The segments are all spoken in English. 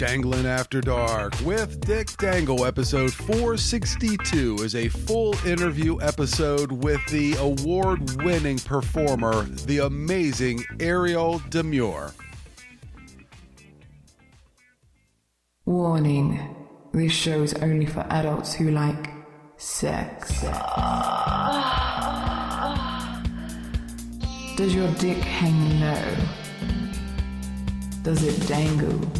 Dangling After Dark with Dick Dangle, episode 462, is a full interview episode with the award winning performer, the amazing Ariel Demure. Warning this show is only for adults who like sex. Does your dick hang low? Does it dangle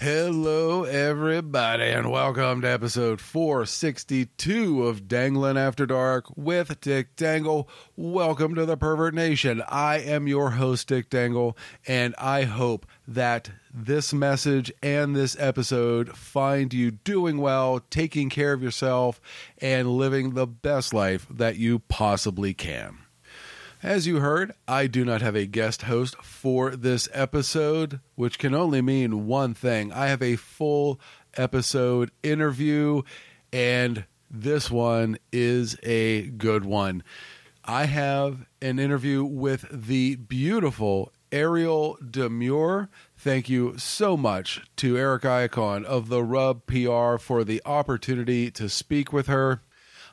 Hello, everybody, and welcome to episode 462 of Dangling After Dark with Dick Dangle. Welcome to the Pervert Nation. I am your host, Dick Dangle, and I hope that this message and this episode find you doing well, taking care of yourself, and living the best life that you possibly can. As you heard, I do not have a guest host for this episode, which can only mean one thing. I have a full episode interview, and this one is a good one. I have an interview with the beautiful Ariel Demure. Thank you so much to Eric Icon of the Rub PR for the opportunity to speak with her.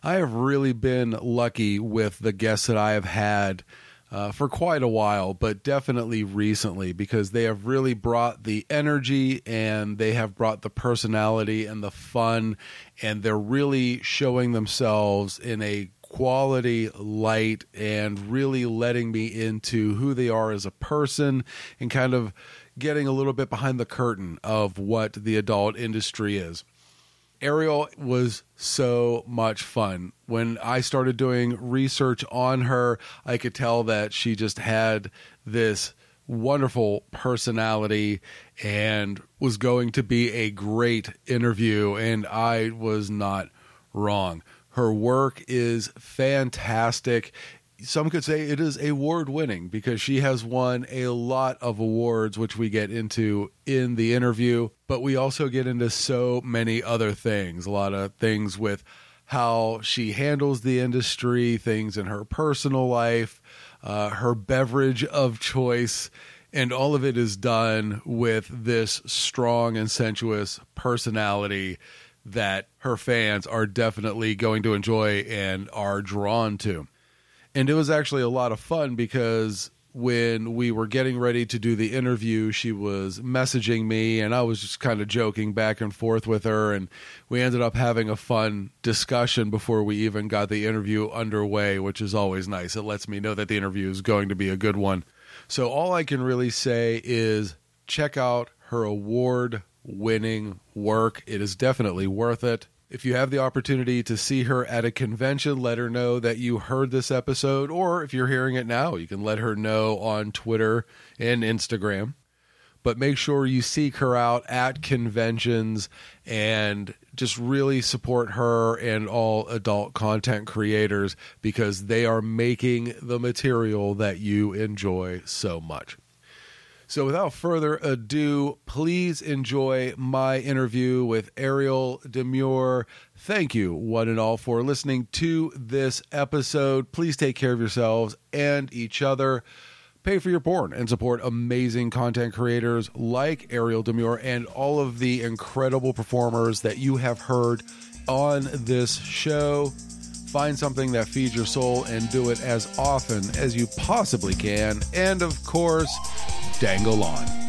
I have really been lucky with the guests that I have had uh, for quite a while, but definitely recently because they have really brought the energy and they have brought the personality and the fun, and they're really showing themselves in a quality light and really letting me into who they are as a person and kind of getting a little bit behind the curtain of what the adult industry is. Ariel was so much fun. When I started doing research on her, I could tell that she just had this wonderful personality and was going to be a great interview. And I was not wrong. Her work is fantastic some could say it is award winning because she has won a lot of awards, which we get into in the interview. But we also get into so many other things a lot of things with how she handles the industry, things in her personal life, uh, her beverage of choice. And all of it is done with this strong and sensuous personality that her fans are definitely going to enjoy and are drawn to and it was actually a lot of fun because when we were getting ready to do the interview, she was messaging me, and I was just kind of joking back and forth with her. And we ended up having a fun discussion before we even got the interview underway, which is always nice. It lets me know that the interview is going to be a good one. So, all I can really say is check out her award winning work. It is definitely worth it. If you have the opportunity to see her at a convention, let her know that you heard this episode, or if you're hearing it now, you can let her know on Twitter and Instagram. But make sure you seek her out at conventions and just really support her and all adult content creators because they are making the material that you enjoy so much. So, without further ado, please enjoy my interview with Ariel Demure. Thank you, one and all, for listening to this episode. Please take care of yourselves and each other. Pay for your porn and support amazing content creators like Ariel Demure and all of the incredible performers that you have heard on this show. Find something that feeds your soul and do it as often as you possibly can. And of course, dangle on.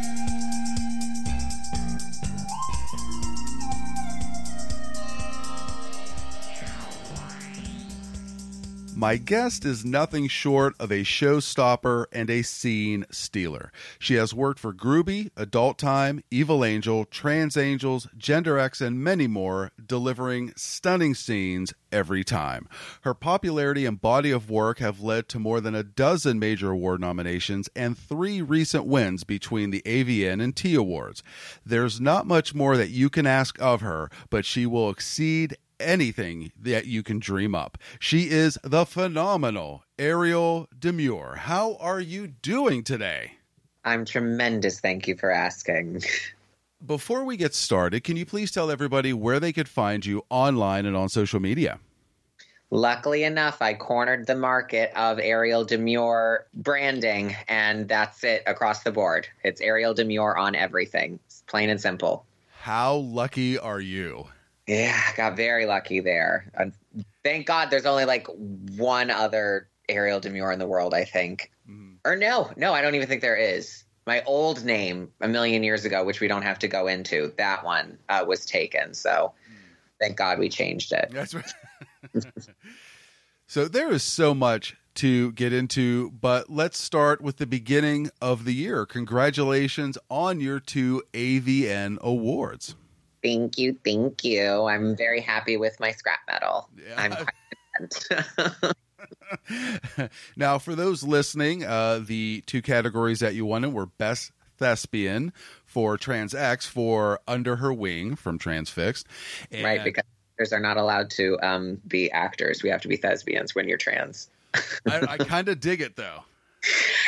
My guest is nothing short of a showstopper and a scene stealer. She has worked for Grooby, Adult Time, Evil Angel, Trans Angels, Gender X, and many more, delivering stunning scenes every time. Her popularity and body of work have led to more than a dozen major award nominations and three recent wins between the AVN and T Awards. There's not much more that you can ask of her, but she will exceed anything that you can dream up. She is the phenomenal Ariel Demure. How are you doing today? I'm tremendous. Thank you for asking. Before we get started, can you please tell everybody where they could find you online and on social media? Luckily enough, I cornered the market of Ariel Demure branding, and that's it across the board. It's Ariel Demure on everything. It's plain and simple. How lucky are you? Yeah, got very lucky there. And thank God there's only like one other Ariel Demure in the world, I think. Mm. Or no, no, I don't even think there is. My old name a million years ago, which we don't have to go into, that one uh, was taken. So mm. thank God we changed it. That's right. so there is so much to get into, but let's start with the beginning of the year. Congratulations on your two AVN awards. Thank you, thank you. I'm very happy with my scrap metal. Yeah. I'm quite now, for those listening, uh, the two categories that you won in were Best Thespian for Trans X for Under Her Wing from Transfixed. And right, because actors are not allowed to um, be actors. We have to be thespians when you're trans. I, I kind of dig it, though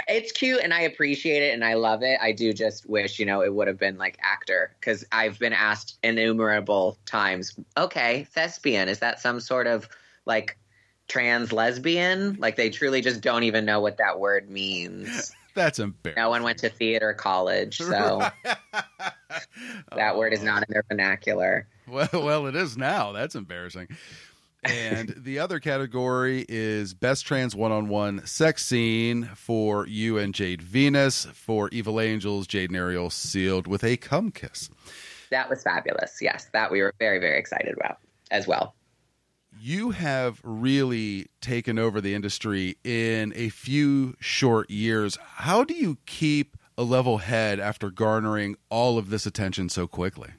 it's cute and I appreciate it and I love it. I do just wish, you know, it would have been like actor because I've been asked innumerable times, okay, thespian, is that some sort of like trans lesbian? Like they truly just don't even know what that word means. That's embarrassing. No one went to theater college, so that oh. word is oh. not in their vernacular. Well, well, it is now. That's embarrassing and the other category is best trans one-on-one sex scene for you and Jade Venus for Evil Angels. Jade and Ariel sealed with a cum kiss. That was fabulous. Yes, that we were very very excited about as well. You have really taken over the industry in a few short years. How do you keep a level head after garnering all of this attention so quickly?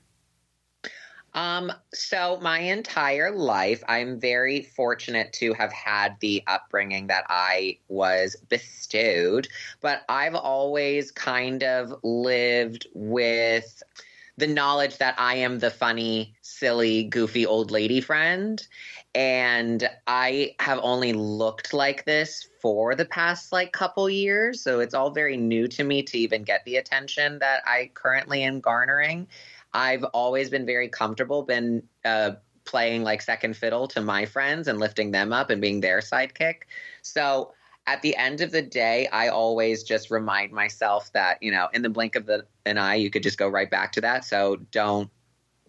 Um, so my entire life, I'm very fortunate to have had the upbringing that I was bestowed, but I've always kind of lived with the knowledge that I am the funny, silly, goofy old lady friend. And I have only looked like this for the past like couple years. So it's all very new to me to even get the attention that I currently am garnering. I've always been very comfortable, been uh, playing like second fiddle to my friends and lifting them up and being their sidekick. So at the end of the day, I always just remind myself that you know, in the blink of the, an eye, you could just go right back to that. So don't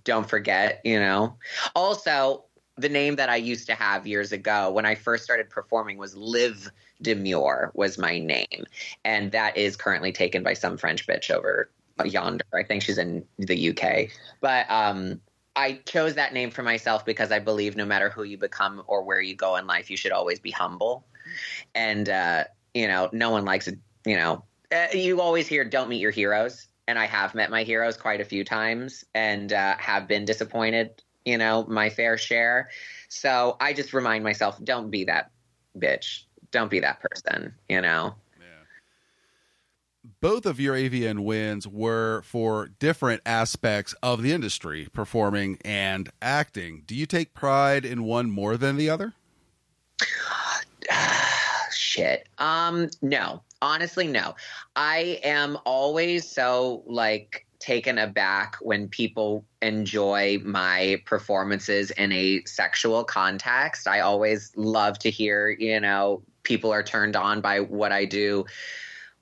don't forget, you know. Also, the name that I used to have years ago when I first started performing was Live Demure was my name, and that is currently taken by some French bitch over yonder. I think she's in the UK. But um, I chose that name for myself because I believe no matter who you become or where you go in life, you should always be humble. And, uh, you know, no one likes it. You know, uh, you always hear, don't meet your heroes. And I have met my heroes quite a few times and uh, have been disappointed, you know, my fair share. So I just remind myself, don't be that bitch. Don't be that person, you know? Both of your AVN wins were for different aspects of the industry, performing and acting. Do you take pride in one more than the other? Shit. Um, no. Honestly, no. I am always so like taken aback when people enjoy my performances in a sexual context. I always love to hear, you know, people are turned on by what I do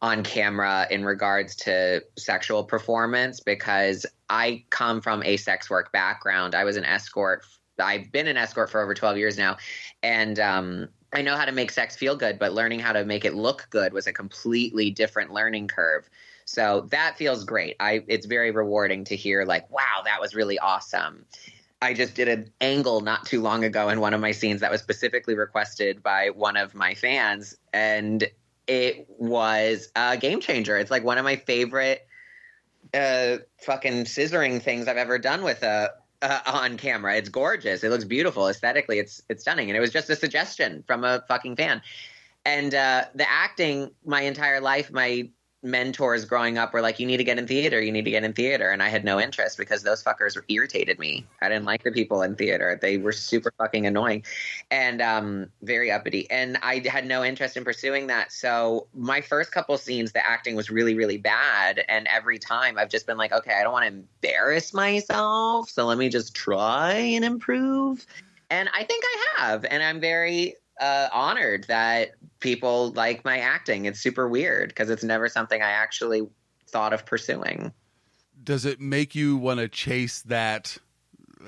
on camera in regards to sexual performance because I come from a sex work background. I was an escort I've been an escort for over 12 years now. And um, I know how to make sex feel good, but learning how to make it look good was a completely different learning curve. So that feels great. I it's very rewarding to hear like, wow, that was really awesome. I just did an angle not too long ago in one of my scenes that was specifically requested by one of my fans, and it was a game changer. It's like one of my favorite uh, fucking scissoring things I've ever done with a uh, on camera. It's gorgeous. It looks beautiful aesthetically. It's it's stunning, and it was just a suggestion from a fucking fan. And uh, the acting, my entire life, my mentors growing up were like, you need to get in theater, you need to get in theater. And I had no interest because those fuckers irritated me. I didn't like the people in theater. They were super fucking annoying and um, very uppity. And I had no interest in pursuing that. So my first couple scenes, the acting was really, really bad. And every time I've just been like, okay, I don't want to embarrass myself. So let me just try and improve. And I think I have. And I'm very uh, honored that people like my acting. It's super weird because it's never something I actually thought of pursuing. Does it make you want to chase that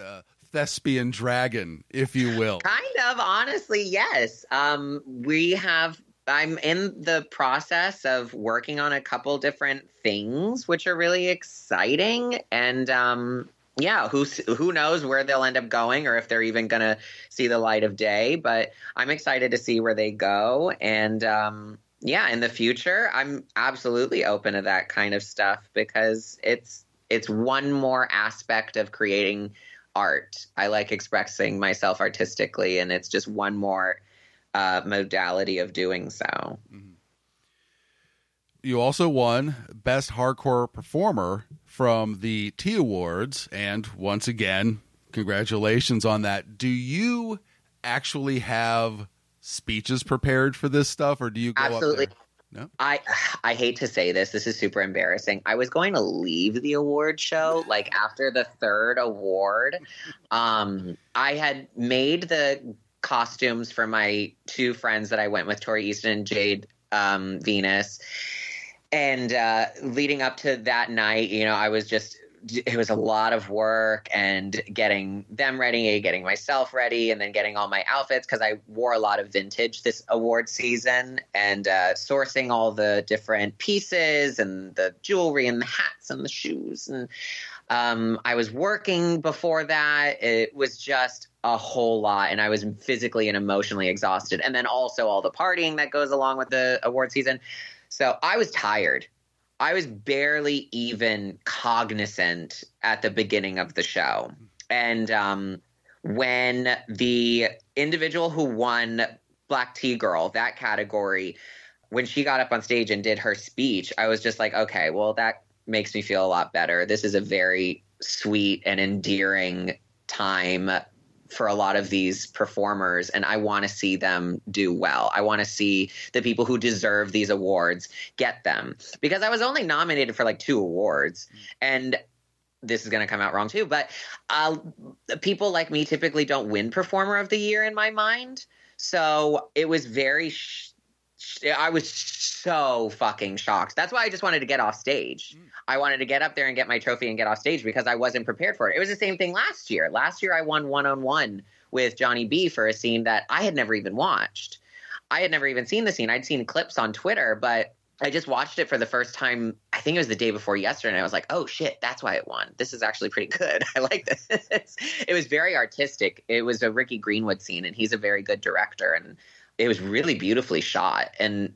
uh, thespian dragon, if you will? Kind of, honestly, yes. Um, we have. I'm in the process of working on a couple different things, which are really exciting, and um, yeah, who who knows where they'll end up going or if they're even going to see the light of day. But I'm excited to see where they go, and um, yeah, in the future, I'm absolutely open to that kind of stuff because it's it's one more aspect of creating art. I like expressing myself artistically, and it's just one more uh, modality of doing so. Mm-hmm. You also won Best Hardcore Performer from the T Awards, and once again, congratulations on that. Do you actually have speeches prepared for this stuff, or do you go absolutely? No? I I hate to say this. This is super embarrassing. I was going to leave the award show like after the third award. Um, I had made the costumes for my two friends that I went with, Tori Easton and Jade um, Venus and uh, leading up to that night, you know, I was just it was a lot of work and getting them ready, getting myself ready, and then getting all my outfits because I wore a lot of vintage this award season and uh, sourcing all the different pieces and the jewelry and the hats and the shoes. And um, I was working before that. It was just a whole lot, and I was physically and emotionally exhausted. And then also all the partying that goes along with the award season. So I was tired. I was barely even cognizant at the beginning of the show. And um, when the individual who won Black TGirl, that category, when she got up on stage and did her speech, I was just like, okay, well, that makes me feel a lot better. This is a very sweet and endearing time for a lot of these performers and I want to see them do well. I want to see the people who deserve these awards get them because I was only nominated for like two awards and this is going to come out wrong too, but uh, people like me typically don't win performer of the year in my mind. So it was very sh- I was so fucking shocked. That's why I just wanted to get off stage. Mm. I wanted to get up there and get my trophy and get off stage because I wasn't prepared for it. It was the same thing last year. Last year I won one on one with Johnny B for a scene that I had never even watched. I had never even seen the scene. I'd seen clips on Twitter, but I just watched it for the first time. I think it was the day before yesterday. And I was like, oh shit, that's why it won. This is actually pretty good. I like this. it was very artistic. It was a Ricky Greenwood scene, and he's a very good director. And it was really beautifully shot and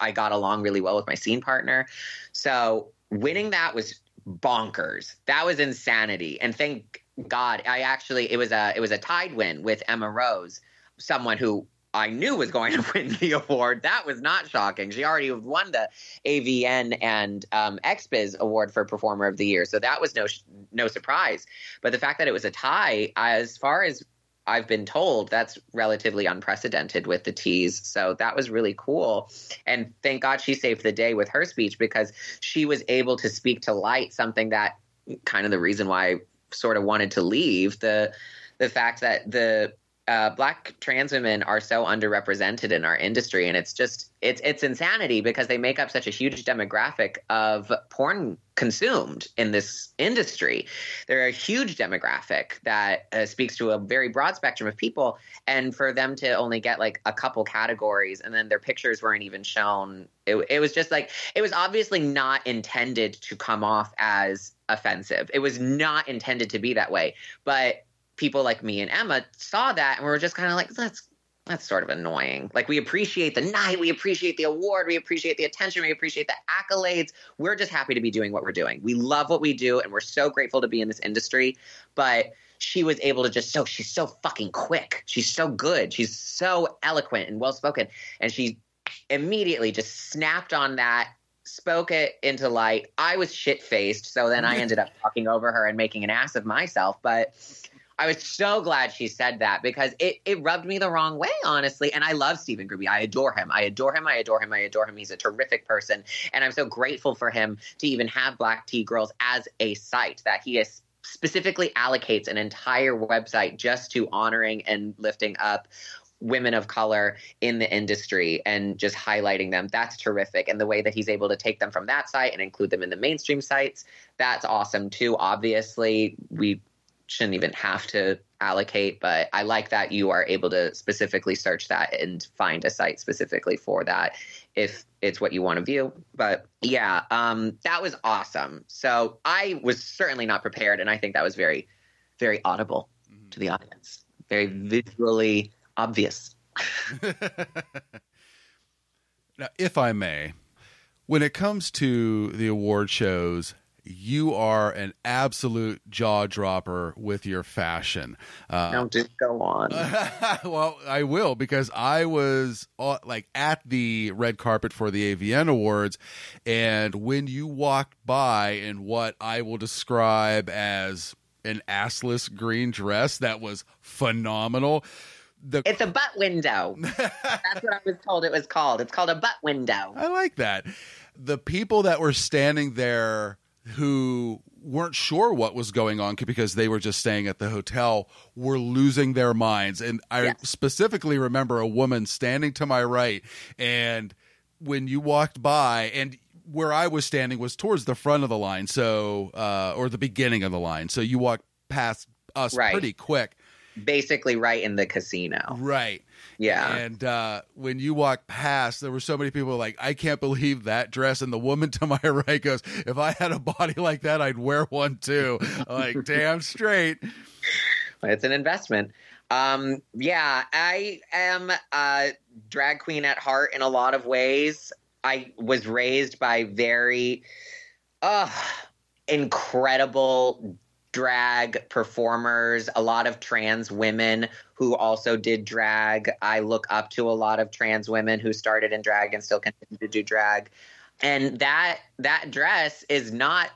I got along really well with my scene partner. So winning that was bonkers. That was insanity. And thank God I actually it was a it was a tied win with Emma Rose, someone who I knew was going to win the award. That was not shocking. She already won the AVN and um, XBiz award for Performer of the Year, so that was no no surprise. But the fact that it was a tie, as far as I've been told that's relatively unprecedented with the teas. So that was really cool. And thank God she saved the day with her speech because she was able to speak to light something that kind of the reason why I sort of wanted to leave the the fact that the uh, black trans women are so underrepresented in our industry, and it's just it's it's insanity because they make up such a huge demographic of porn consumed in this industry. They're a huge demographic that uh, speaks to a very broad spectrum of people, and for them to only get like a couple categories and then their pictures weren't even shown, it, it was just like it was obviously not intended to come off as offensive. It was not intended to be that way, but people like me and Emma saw that and we were just kind of like, that's that's sort of annoying. Like we appreciate the night, we appreciate the award, we appreciate the attention, we appreciate the accolades. We're just happy to be doing what we're doing. We love what we do and we're so grateful to be in this industry. But she was able to just so she's so fucking quick. She's so good. She's so eloquent and well spoken. And she immediately just snapped on that spoke it into light. I was shit faced, so then I ended up talking over her and making an ass of myself. But I was so glad she said that because it, it rubbed me the wrong way, honestly. And I love Steven Grooby. I adore him. I adore him. I adore him. I adore him. He's a terrific person. And I'm so grateful for him to even have Black TGirls as a site that he is specifically allocates an entire website just to honoring and lifting up women of color in the industry and just highlighting them. That's terrific. And the way that he's able to take them from that site and include them in the mainstream sites, that's awesome too. Obviously, we shouldn't even have to allocate, but I like that you are able to specifically search that and find a site specifically for that if it's what you want to view. But yeah, um, that was awesome. So I was certainly not prepared, and I think that was very, very audible mm-hmm. to the audience, very visually obvious. now, if I may, when it comes to the award shows, you are an absolute jaw dropper with your fashion. Uh, no, just go on. well, I will because I was uh, like at the red carpet for the AVN Awards, and when you walked by in what I will describe as an assless green dress that was phenomenal. The, it's a butt window. That's what I was told it was called. It's called a butt window. I like that. The people that were standing there who weren't sure what was going on because they were just staying at the hotel were losing their minds. And I yes. specifically remember a woman standing to my right. And when you walked by, and where I was standing was towards the front of the line, so, uh, or the beginning of the line. So you walked past us right. pretty quick. Basically, right in the casino. Right. Yeah. And uh, when you walk past, there were so many people like, I can't believe that dress. And the woman to my right goes, If I had a body like that, I'd wear one too. like, damn straight. It's an investment. Um, yeah, I am a drag queen at heart in a lot of ways. I was raised by very uh, incredible drag performers, a lot of trans women who also did drag. I look up to a lot of trans women who started in drag and still continue to do drag. And that that dress is not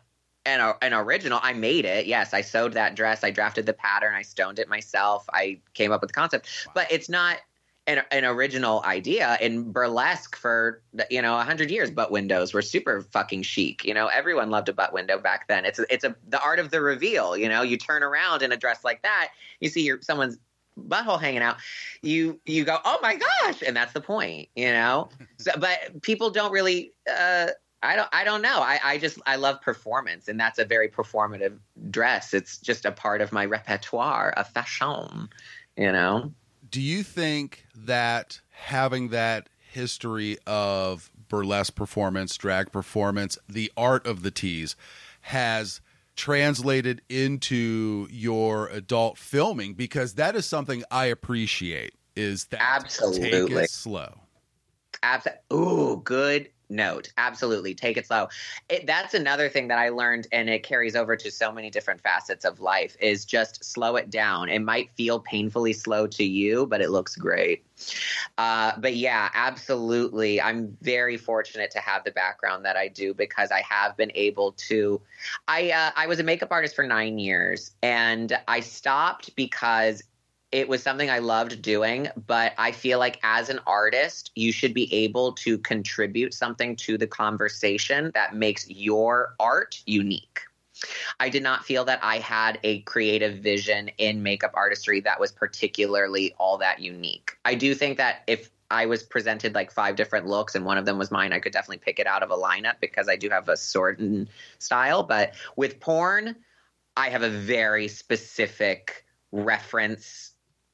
an, an original. I made it. Yes, I sewed that dress. I drafted the pattern. I stoned it myself. I came up with the concept. Wow. But it's not an, an original idea in burlesque for you know a hundred years. Butt windows were super fucking chic. You know, everyone loved a butt window back then. It's a, it's a the art of the reveal. You know, you turn around in a dress like that, you see your someone's butthole hanging out. You you go, oh my gosh, and that's the point. You know, so, but people don't really. Uh, I don't I don't know. I, I just I love performance and that's a very performative dress. It's just a part of my repertoire of fashion, you know do you think that having that history of burlesque performance, drag performance, the art of the tease has translated into your adult filming because that is something I appreciate is that absolutely take it slow. Absolutely. Ooh, good note. Absolutely. Take it slow. It, that's another thing that I learned, and it carries over to so many different facets of life is just slow it down. It might feel painfully slow to you, but it looks great. Uh, but yeah, absolutely. I'm very fortunate to have the background that I do because I have been able to. I uh, I was a makeup artist for nine years, and I stopped because it was something I loved doing, but I feel like as an artist, you should be able to contribute something to the conversation that makes your art unique. I did not feel that I had a creative vision in makeup artistry that was particularly all that unique. I do think that if I was presented like five different looks and one of them was mine, I could definitely pick it out of a lineup because I do have a certain style. But with porn, I have a very specific reference.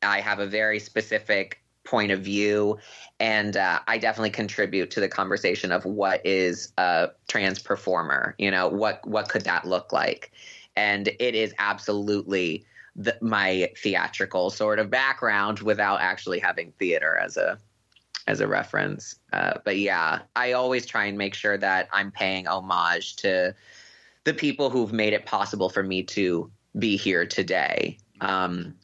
I have a very specific point of view, and uh, I definitely contribute to the conversation of what is a trans performer. You know, what what could that look like? And it is absolutely the, my theatrical sort of background without actually having theater as a as a reference. Uh, but yeah, I always try and make sure that I'm paying homage to the people who've made it possible for me to be here today. Um,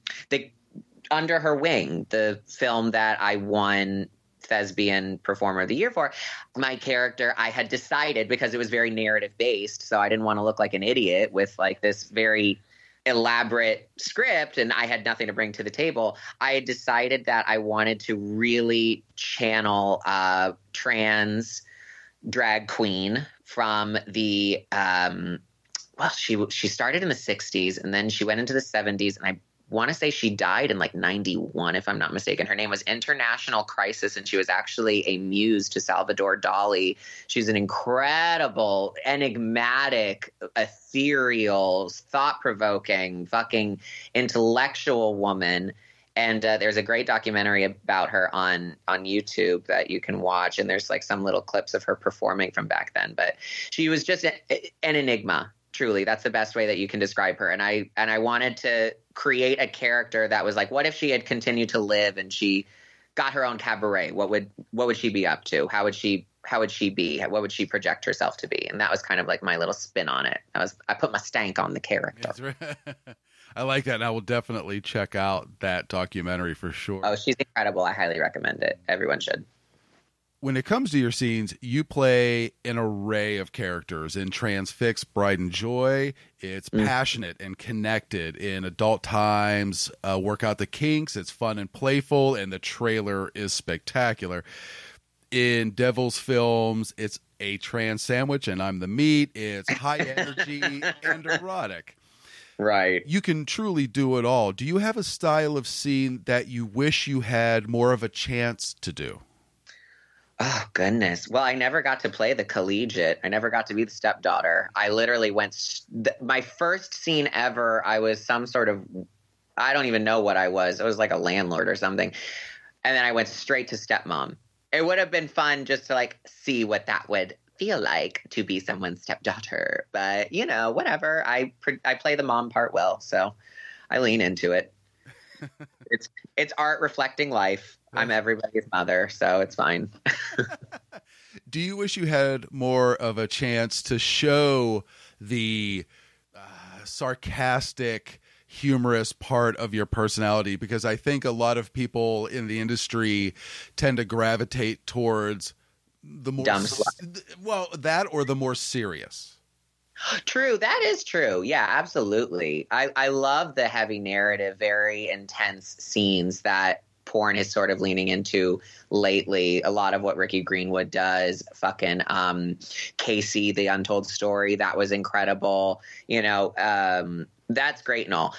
Under Her Wing, the film that I won thespian performer of the year for my character i had decided because it was very narrative based so i didn't want to look like an idiot with like this very elaborate script and I had nothing to bring to the table, I had decided that I wanted to really channel uh, trans drag queen from the um, well, she she started in the '60s and then she went into the '70s, and I want to say she died in like 91 if i'm not mistaken. Her name was International Chrysis and she was actually a muse to salvador dali. She's an incredible enigmatic ethereal thought-provoking fucking intellectual woman. And uh, there's a great documentary about her on on YouTube that you can watch, and there's like some little clips of her performing from back then. But she was just a, an enigma truly that's the best way that you can describe her. And i and i wanted to create a character that was like what if she had continued to live and she got her own cabaret? What would what would she be up to? How would she how would she be? What would she project herself to be? And that was kind of like my little spin on it. I was i put my stank on the character. Right. I like that, and I will definitely check out that documentary for sure. oh she's incredible. I highly recommend it. Everyone should when it comes to your scenes, you play an array of characters. In Transfix Bride and Joy, it's Mm. passionate and connected. In Adult Times, uh, Work Out the Kinks, it's fun and playful, and the trailer is spectacular. In Devil's Films, it's a trans sandwich, and I'm the meat. It's high energy and erotic. right You can truly do it all. Do you have a style of scene that you wish you had more of a chance to do? Oh goodness. Well, I never got to play the collegiate. I never got to be the stepdaughter. I literally went th- my first scene ever. I was some sort of I don't even know what I was. I was like a landlord or something. And then I went straight to stepmom. It would have been fun just to like see what that would feel like to be someone's stepdaughter. But, you know, whatever. I pr- I play the mom part well, so I lean into it. it's it's art reflecting life. I'm everybody's mother, so it's fine. do you wish you had more of a chance to show the uh, sarcastic humorous part of your personality because i think a lot of people in the industry tend to gravitate towards the more s- well that or the more serious True, that is true. Yeah, absolutely. I, I love the heavy narrative, very intense scenes that porn is sort of leaning into lately. A lot of what Ricky Greenwood does, fucking um, Casey, the Untold Story, that was incredible. You know, um, that's great and all.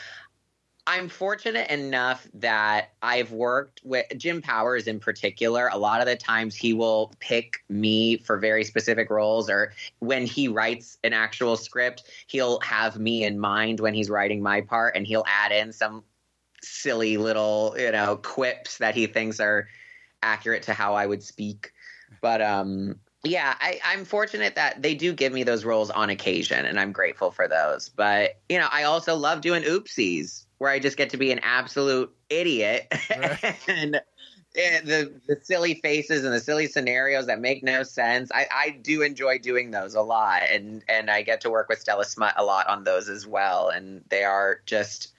I'm fortunate enough that I've worked with Jim Powers in particular. A lot of the times he will pick me for very specific roles, or when he writes an actual script, he'll have me in mind when he's writing my part, and he'll add in some silly little, you know, quips that he thinks are accurate to how I would speak. But um, yeah, I, I'm fortunate that they do give me those roles on occasion, and I'm grateful for those. But you know, I also love doing oopsies where I just get to be an absolute idiot Right. and. and the the silly faces and the silly scenarios that make no sense. I, I do enjoy doing those a lot, and and I get to work with Stella Smut a lot on those as well, and they are just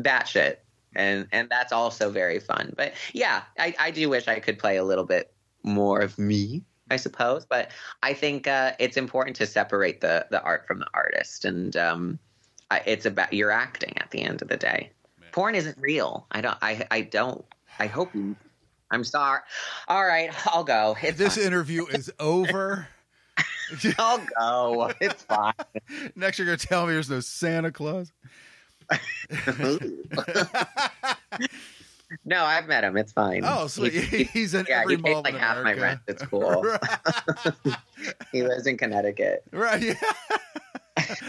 batshit, and and that's also very fun. But yeah, I, I do wish I could play a little bit more of me, I suppose. But I think uh, it's important to separate the the art from the artist, and um, I, it's about your acting at the end of the day. Porn isn't real. I don't. I I don't. I hope you. I'm sorry. All right, I'll go. It's this fine. interview is over I'll go. It's fine. Next, you're gonna tell me there's no Santa Claus. no, I've met him. It's fine. Oh, so He- he- he's in yeah, every he mall pays like half my rent. It's cool. he lives in Connecticut. Right. Yeah.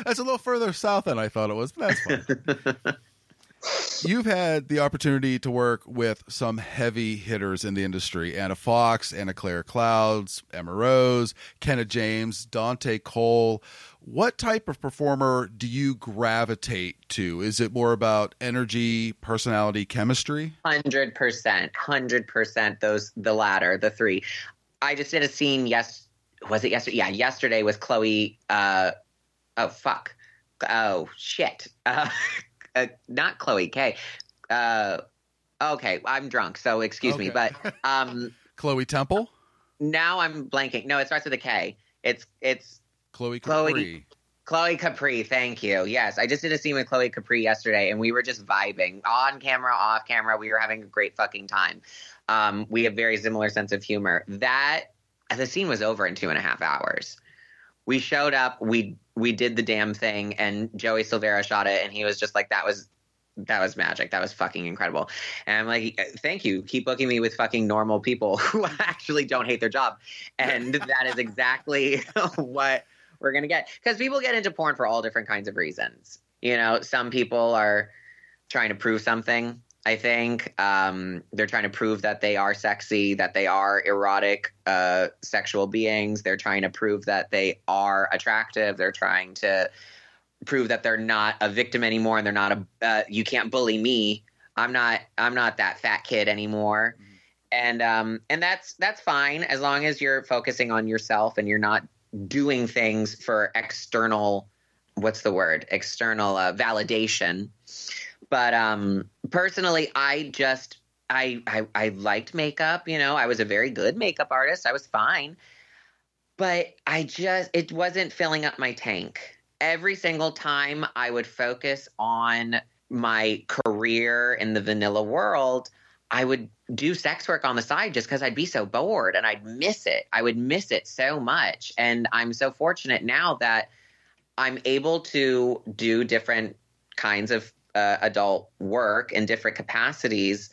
that's a little further south than I thought it was, but that's fine. You've had the opportunity to work with some heavy hitters in the industry Anna Fox, Anna Claire Clouds, Emma Rose, Kenna James, Dante Cole. What type of performer do you gravitate to? Is it more about energy, personality, chemistry? Hundred percent, hundred percent. Those the latter, the three. I just did a scene. Yes, was it yesterday? Yeah, yesterday with Chloe. Uh, oh fuck. Oh shit. Uh, uh, not Chloe K. Uh, okay, I'm drunk, so excuse me. But um, Chloe Temple? now I'm blanking. No, it starts with a K. It's it's Chloe Chloe- Khloe Kapri, thank you. Yes, I just did a scene with Khloe Kapri yesterday, and we were just vibing on camera, off camera. We were having a great fucking time. Um, we have very similar sense of humor. That the scene was over in two and a half hours. We showed up, we we did the damn thing, and Joey Silvera shot it, and he was just like, "That was." That was magic. That was fucking incredible. And I'm like, thank you. Keep booking me with fucking normal people who actually don't hate their job. And that is exactly what we're gonna get because people get into porn for all different kinds of reasons. You know, some people are trying to prove something. I think um, they're trying to prove that they are sexy, that they are erotic, uh, sexual beings. They're trying to prove that they are attractive. They're trying to prove that they're not a victim anymore, and they're not a. Uh, you can't bully me. I'm not. I'm not that fat kid anymore. And um, and that's that's fine as long as you're focusing on yourself and you're not doing things for external what's the word external uh, validation but um personally i just I, I i liked makeup you know i was a very good makeup artist i was fine but i just it wasn't filling up my tank every single time i would focus on my career in the vanilla world I would do sex work on the side just because I'd be so bored and I'd miss it. I would miss it so much. And I'm so fortunate now that I'm able to do different kinds of uh, adult work in different capacities.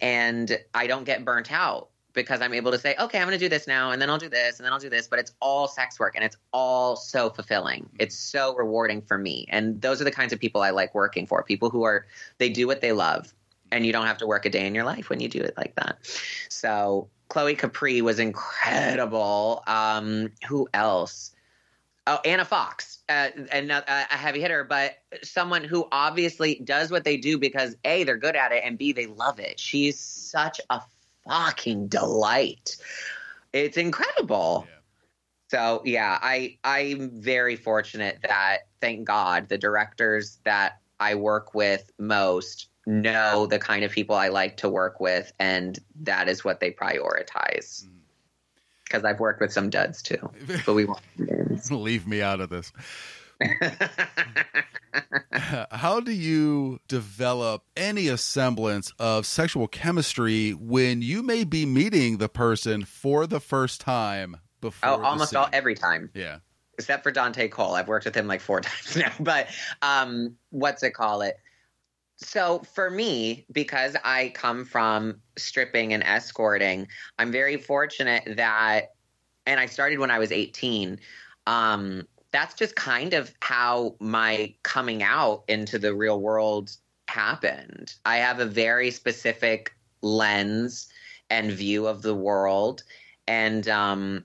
And I don't get burnt out because I'm able to say, okay, I'm going to do this now, and then I'll do this, and then I'll do this. But it's all sex work and it's all so fulfilling. It's so rewarding for me. And those are the kinds of people I like working for people who are, they do what they love and you don't have to work a day in your life when you do it like that. So Khloe Kapri was incredible. Um, who else? Oh, Anna Fox, uh, and uh, a heavy hitter, but someone who obviously does what they do because a they're good at it and b they love it. She's such a fucking delight. It's incredible. So yeah, I I'm very fortunate that thank God the directors that I work with most know the kind of people I like to work with, and that is what they prioritize. Because I've worked with some duds too, but we won't. Leave me out of this. How do you develop any semblance of sexual chemistry when you may be meeting the person for the first time before? oh, almost all every time. Yeah. except for Dante Cole. I've worked with him like four times now. But um, what's it call it? So for me, because I come from stripping and escorting, I'm very fortunate that, and I started when I was 18. Um, that's just kind of how my coming out into the real world happened. I have a very specific lens and view of the world, and um,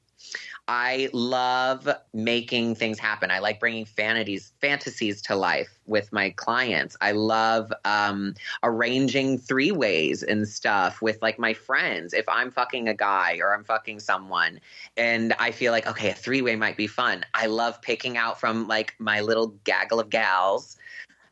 I love making things happen. I like bringing fantasies fantasies to life with my clients. I love um, arranging three ways and stuff with like my friends. If I'm fucking a guy or I'm fucking someone, and I feel like okay, a three way might be fun. I love picking out from like my little gaggle of gals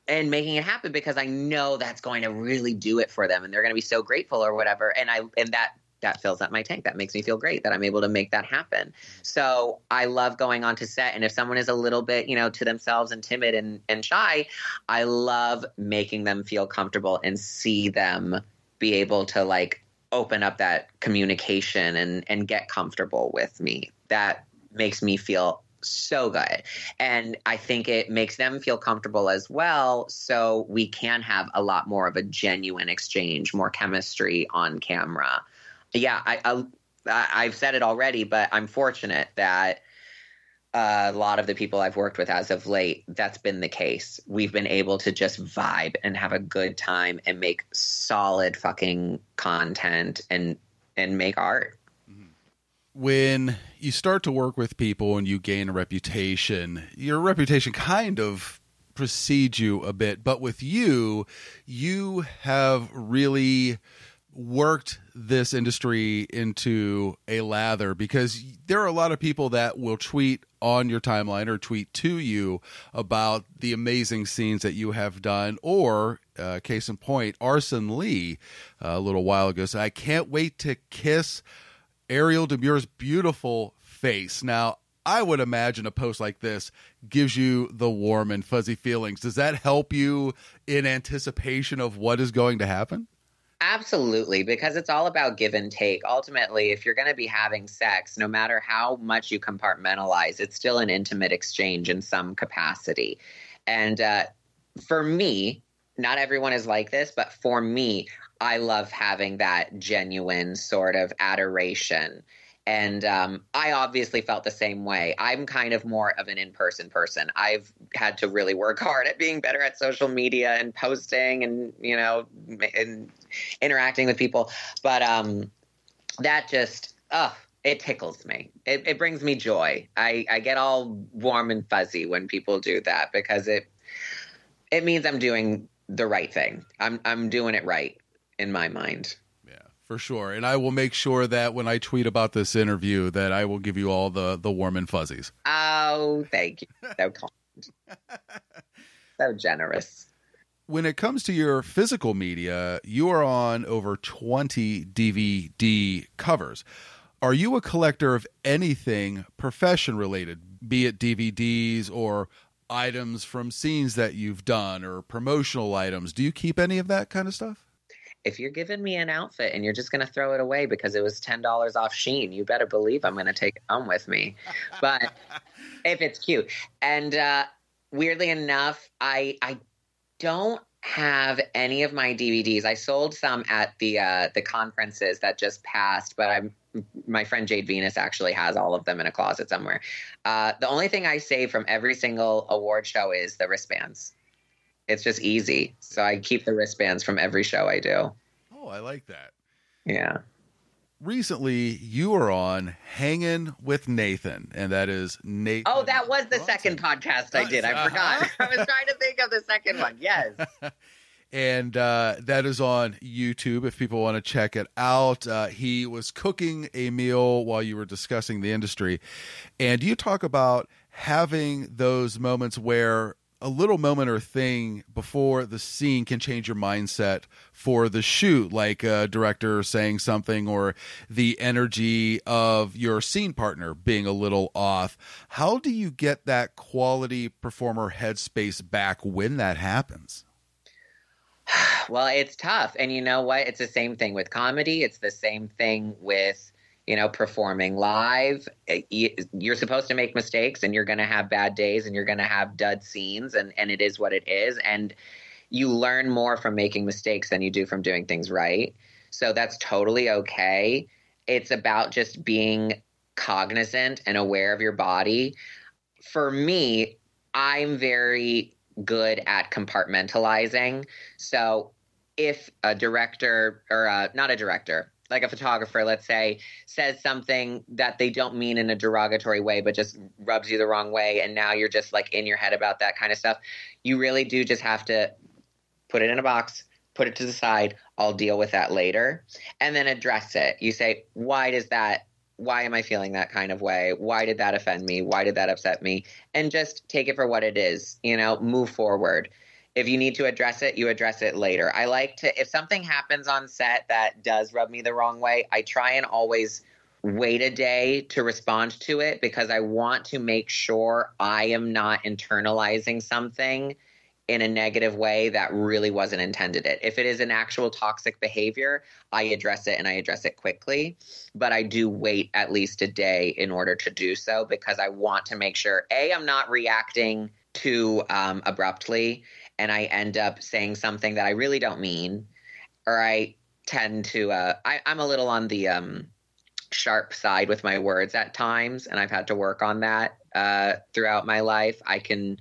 and making it happen because I know that's going to really do it for them and they're going to be so grateful or whatever and I and that that fills up my tank that makes me feel great that I'm able to make that happen. So I love going on to set and if someone is a little bit, you know, to themselves and timid and and shy, I love making them feel comfortable and see them be able to like open up that communication and and get comfortable with me. That makes me feel so good. And I think it makes them feel comfortable as well. So we can have a lot more of a genuine exchange, more chemistry on camera. Yeah, I, I, I've said it already, but I'm fortunate that a lot of the people I've worked with as of late, that's been the case. We've been able to just vibe and have a good time and make solid fucking content and and make art mm-hmm. when you start to work with people and you gain a reputation, your reputation kind of precedes you a bit. But with you, you have really worked this industry into a lather because there are a lot of people that will tweet on your timeline or tweet to you about the amazing scenes that you have done or uh, case in point arson lee uh, a little while ago said i can't wait to kiss Ariel Demure's beautiful face. Now, I would imagine a post like this gives you the warm and fuzzy feelings. Does that help you in anticipation of what is going to happen? Absolutely, because it's all about give and take. Ultimately, if you're going to be having sex, no matter how much you compartmentalize, it's still an intimate exchange in some capacity. And uh, for me, not everyone is like this, but for me, I love having that genuine sort of adoration. And um, I obviously felt the same way. I'm kind of more of an in person person. I've had to really work hard at being better at social media and posting and, you know, and interacting with people. But um, that just, oh, it tickles me. It, it brings me joy. I, I get all warm and fuzzy when people do that because it it means I'm doing the right thing. I'm I'm doing it right in my mind. For sure. And I will make sure that when I tweet about this interview that I will give you all the the warm and fuzzies. Oh, thank you. So kind. so generous. When it comes to your physical media, you are on over 20 DVD covers. Are you a collector of anything profession related, be it DVDs or items from scenes that you've done or promotional items? Do you keep any of that kind of stuff? If you're giving me an outfit and you're just going to throw it away because it was $10 off Shein, you better believe I'm going to take it home with me. But if it's cute. And uh, weirdly enough, I I don't have any of my DVDs. I sold some at the uh, the conferences that just passed, but I'm my friend Jade Venus actually has all of them in a closet somewhere. Uh, the only thing I save from every single award show is the wristbands it's just easy. So I keep the wristbands from every show I do. Oh, I like that. Yeah. Recently, you were on Hanging with Nathan, and that is Nathan. Oh, that was the second podcast I did. I uh-huh. forgot. I was trying to think of the second one. Yes. and uh, that is on YouTube if people want to check it out. Uh, he was cooking a meal while you were discussing the industry, and you talk about having those moments where a little moment or thing before the scene can change your mindset for the shoot, like a director saying something or the energy of your scene partner being a little off. How do you get that quality performer headspace back when that happens? Well, it's tough. And you know what? It's the same thing with comedy, it's the same thing with you know, performing live. eh, you- You're supposed to make mistakes and you're going to have bad days and you're going to have dud scenes and, and it is what it is. And you learn more from making mistakes than you do from doing things right. So that's totally okay. It's about just being cognizant and aware of your body. For me, I'm very good at compartmentalizing. So if a director or a, not a director, like a photographer, let's say, says something that they don't mean in a derogatory way, but just rubs you the wrong way, and now you're just like in your head about that kind of stuff, you really do just have to put it in a box, put it to the side. I'll deal with that later, and then address it. You say, why does that? Why am I feeling that kind of way? Why did that offend me? Why did that upset me? And just take it for what it is. You know, move forward if you need to address it, you address it later. I like to, if something happens on set that does rub me the wrong way, I try and always wait a day to respond to it because I want to make sure I am not internalizing something in a negative way that really wasn't intended it. If it is an actual toxic behavior, I address it and I address it quickly, but I do wait at least a day in order to do so because I want to make sure A, I'm not reacting too um, abruptly and I end up saying something that I really don't mean, or I tend to. Uh, I, I'm a little on the um, sharp side with my words at times, and I've had to work on that uh, throughout my life. I can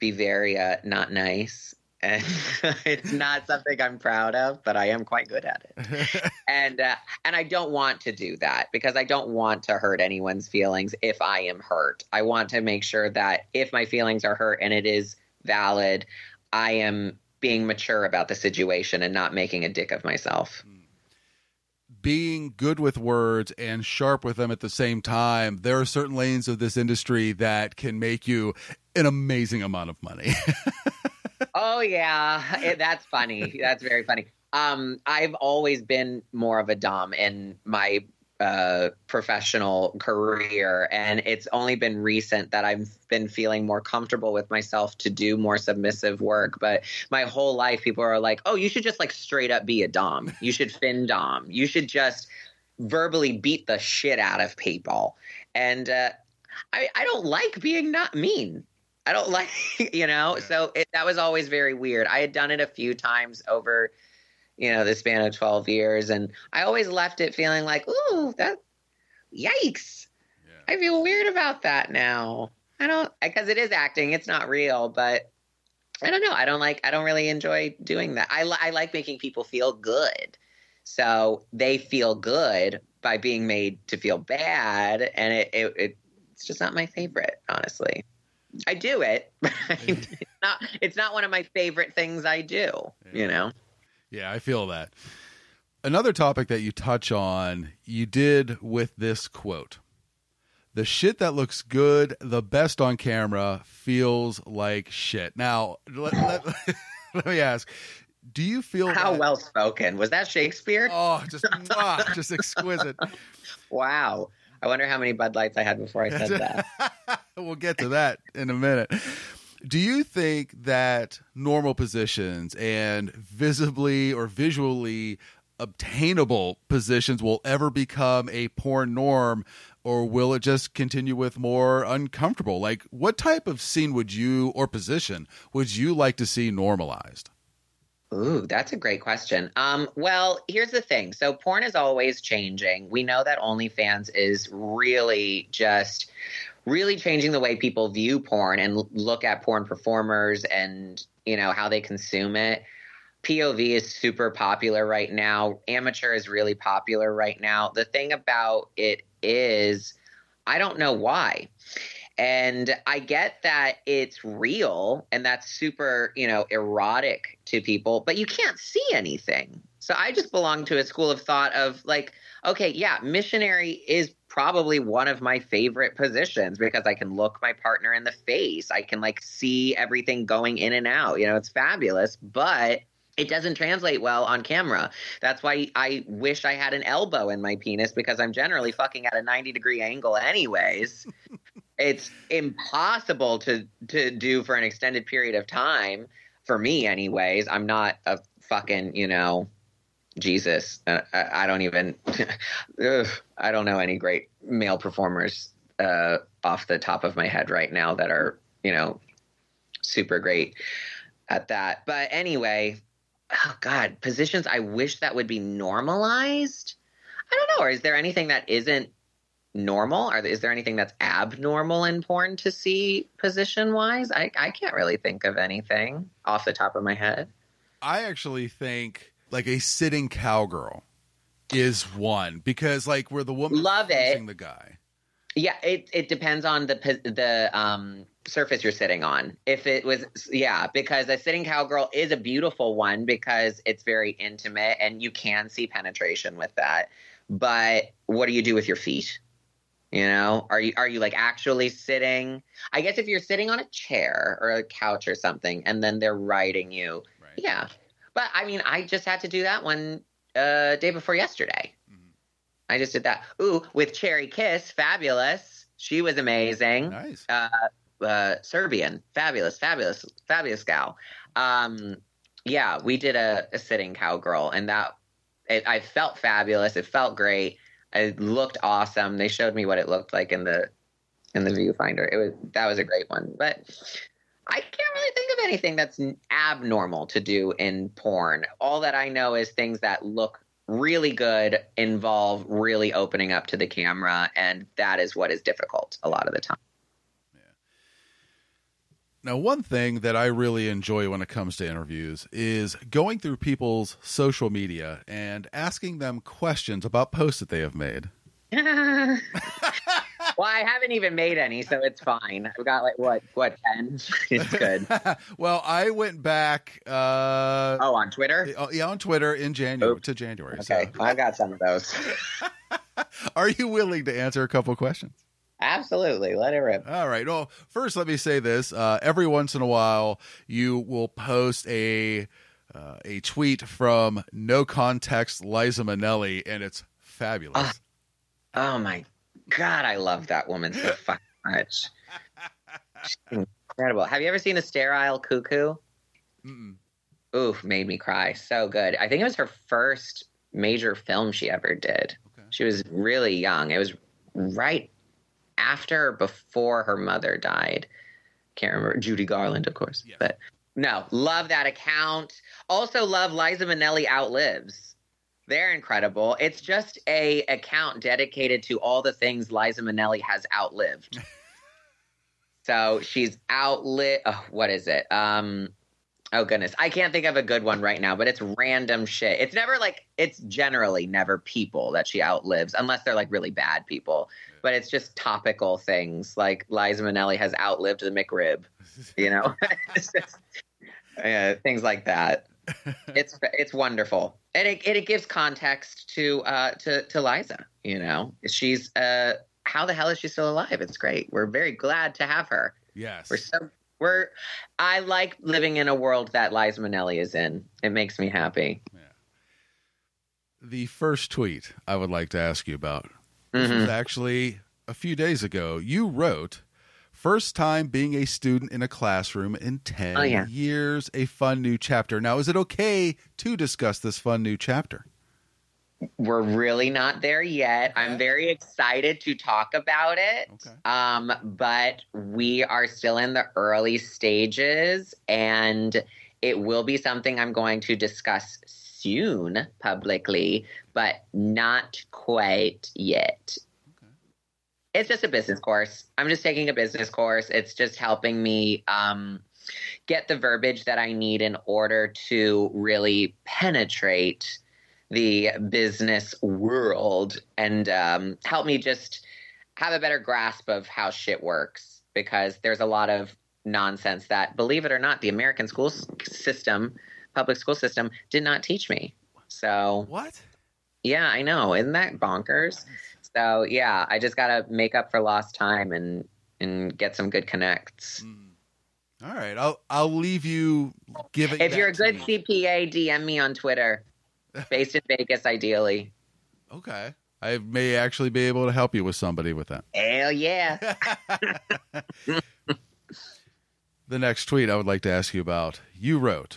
be very uh, not nice. And it's not something I'm proud of, but I am quite good at it. and uh, and I don't want to do that because I don't want to hurt anyone's feelings if I am hurt. I want to make sure that if my feelings are hurt and it is valid, I am being mature about the situation and not making a dick of myself. being good with words and sharp with them at the same time, there are certain lanes of this industry that can make you an amazing amount of money. oh yeah, it, that's funny. That's very funny. Um, I've always been more of a dom in my uh, professional career, and it's only been recent that I've been feeling more comfortable with myself to do more submissive work. But my whole life, people are like, "Oh, you should just like straight up be a dom. You should fin dom. You should just verbally beat the shit out of people." And uh, I, I don't like being not mean. I don't like, you know. So it, that was always very weird. I had done it a few times over, you know, the span of twelve years, and I always left it feeling like, ooh, that, yikes! I feel weird about that now. I don't because it is acting. It's not real, but I don't know. I don't like. I don't really enjoy doing that. I li- I like making people feel good, so they feel good by being made to feel bad, and it, it, it it's just not my favorite, honestly. I do it, but it's not. It's not one of my favorite things I do. You know. Yeah, I feel that. Another topic that you touch on, you did with this quote. The shit that looks good, the best on camera, feels like shit. Now, let, let, let me ask do you feel How well spoken was that Shakespeare? Oh, just mwah, just exquisite. Wow. I wonder how many Bud Lights I had before I said that. we'll get to that in a minute. Do you think that normal positions and visibly or visually obtainable positions will ever become a porn norm or will it just continue with more uncomfortable? Like what type of scene would you or position would you like to see normalized? Ooh, that's a great question. Um, well, here's the thing. So porn is always changing. We know that OnlyFans is really just really changing the way people view porn and look at porn performers and you know how they consume it. POV is super popular right now. Amateur is really popular right now. The thing about it is, I don't know why. And I get that it's real and that's super, you know, erotic to people, but you can't see anything. So I just belong to a school of thought of like, okay, yeah, missionary is probably one of my favorite positions because I can look my partner in the face. I can like see everything going in and out. You know, it's fabulous, but it doesn't translate well on camera. That's why I wish I had an elbow in my penis because I'm generally fucking at a 90 degree angle anyways. it's impossible to to do for an extended period of time for me anyways. I'm not a fucking, you know, Jesus, uh, I, I don't even. ugh, I don't know any great male performers uh, off the top of my head right now that are you know super great at that. But anyway, oh God, positions I wish that would be normalized. I don't know. Or is there anything that isn't normal? Or is there anything that's abnormal in porn to see position wise? I, I can't really think of anything off the top of my head. I actually think like a sitting cowgirl is one because like where the woman Love it. the guy. Yeah, it it depends on the the um surface you're sitting on. If it was yeah, because a sitting cowgirl is a beautiful one because it's very intimate and you can see penetration with that. But what do you do with your feet? You know, are you are you like actually sitting? I guess if you're sitting on a chair or a couch or something and then they're riding you. Right. Yeah. But I mean, I just had to do that one uh day before yesterday. I just did that. Ooh, with Cherry Kiss, fabulous. She was amazing. Nice. Uh, uh, Serbian, fabulous, fabulous, fabulous gal. Um, yeah, we did a, a sitting cowgirl, and that it, I felt fabulous. It felt great. It looked awesome. They showed me what it looked like in the in the viewfinder. It was that was a great one, but. I can't really think of anything that's abnormal to do in porn. All that I know is things that look really good involve really opening up to the camera, and that is what is difficult a lot of the time. Now, one thing that I really enjoy when it comes to interviews is going through people's social media and asking them questions about posts that they have made. well, I haven't even made any, so it's fine. I've got like what what ten? It's good. well, I went back. Uh, oh, on Twitter. oh, yeah, on Twitter in January Oops. to January. Okay, I've got some of those. Are you willing to answer a couple questions? Absolutely, let it rip. All right. Well, first, let me say this: uh, every once in a while, you will post a uh, a tweet from no context Liza Minnelli, and it's fabulous. Oh my god, I love that woman so fucking much. She's incredible. Have you ever seen a sterile cuckoo? Mm-mm. Oof, made me cry. So good. I think it was her first major film she ever did. Okay. She was really young. It was right after or before her mother died. Can't remember. Judy Garland, of course. Yes. But no, love that account. Also love Liza Minnelli Outlives. They're incredible. It's just a account dedicated to all the things Liza Minnelli has outlived. so she's outlived. Oh, what is it? Um, oh goodness, I can't think of a good one right now. But it's random shit. It's never like it's generally never people that she outlives, unless they're like really bad people. But it's just topical things like Liza Minnelli has outlived the McRib. You know, It's just, uh, things like that it's it's wonderful, and it, it gives context to uh to to Liza. You know, she's uh how the hell is she still alive? It's great. We're very glad to have her. Yes. We're so we're. I like living in a world that Liza Minnelli is in. It makes me happy. The first tweet I would like to ask you about. This Mm-hmm. was actually a few days ago. You wrote, First time being a student in a classroom in 10 Oh, yeah. years, a fun new chapter. Now, is it okay to discuss this fun new chapter? We're really not there yet. I'm very excited to talk about it. Okay. Um, but we are still in the early stages, and it will be something I'm going to discuss soon publicly, but not quite yet. It's just a business course. I'm just taking a business course. It's just helping me um, get the verbiage that I need in order to really penetrate the business world and um, help me just have a better grasp of how shit works because there's a lot of nonsense that, believe it or not, the American school system, public school system, did not teach me. So, What? yeah, I know. Isn't that bonkers? So, yeah, I just got to make up for lost time and and get some good connects. Mm. All right. I'll I'll leave you giving If you're a good tweet. CPA, DM me on Twitter. Based in Vegas, ideally. Okay. I may actually be able to help you with somebody with that. Hell yeah. The next tweet I would like to ask you about. You wrote,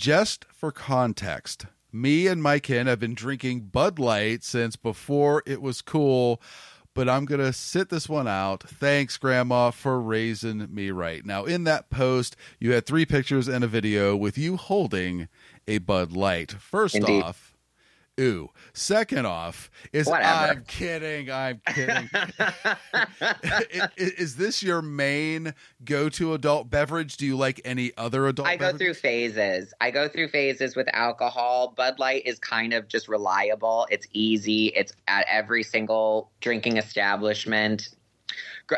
Just for context, me and my kin have been drinking Bud Light since before it was cool, but I'm going to sit this one out. Thanks, Grandma, for raising me right. Now, in that post, you had three pictures and a video with you holding a Bud Light. First Indeed. off, Ooh. Second off, is Whatever. I'm kidding. I'm kidding. I- i- is this your main go-to adult beverage? Do you like any other adult? I go through phases. I go through phases with alcohol. Bud Light is kind of just reliable. It's easy. It's at every single drinking establishment.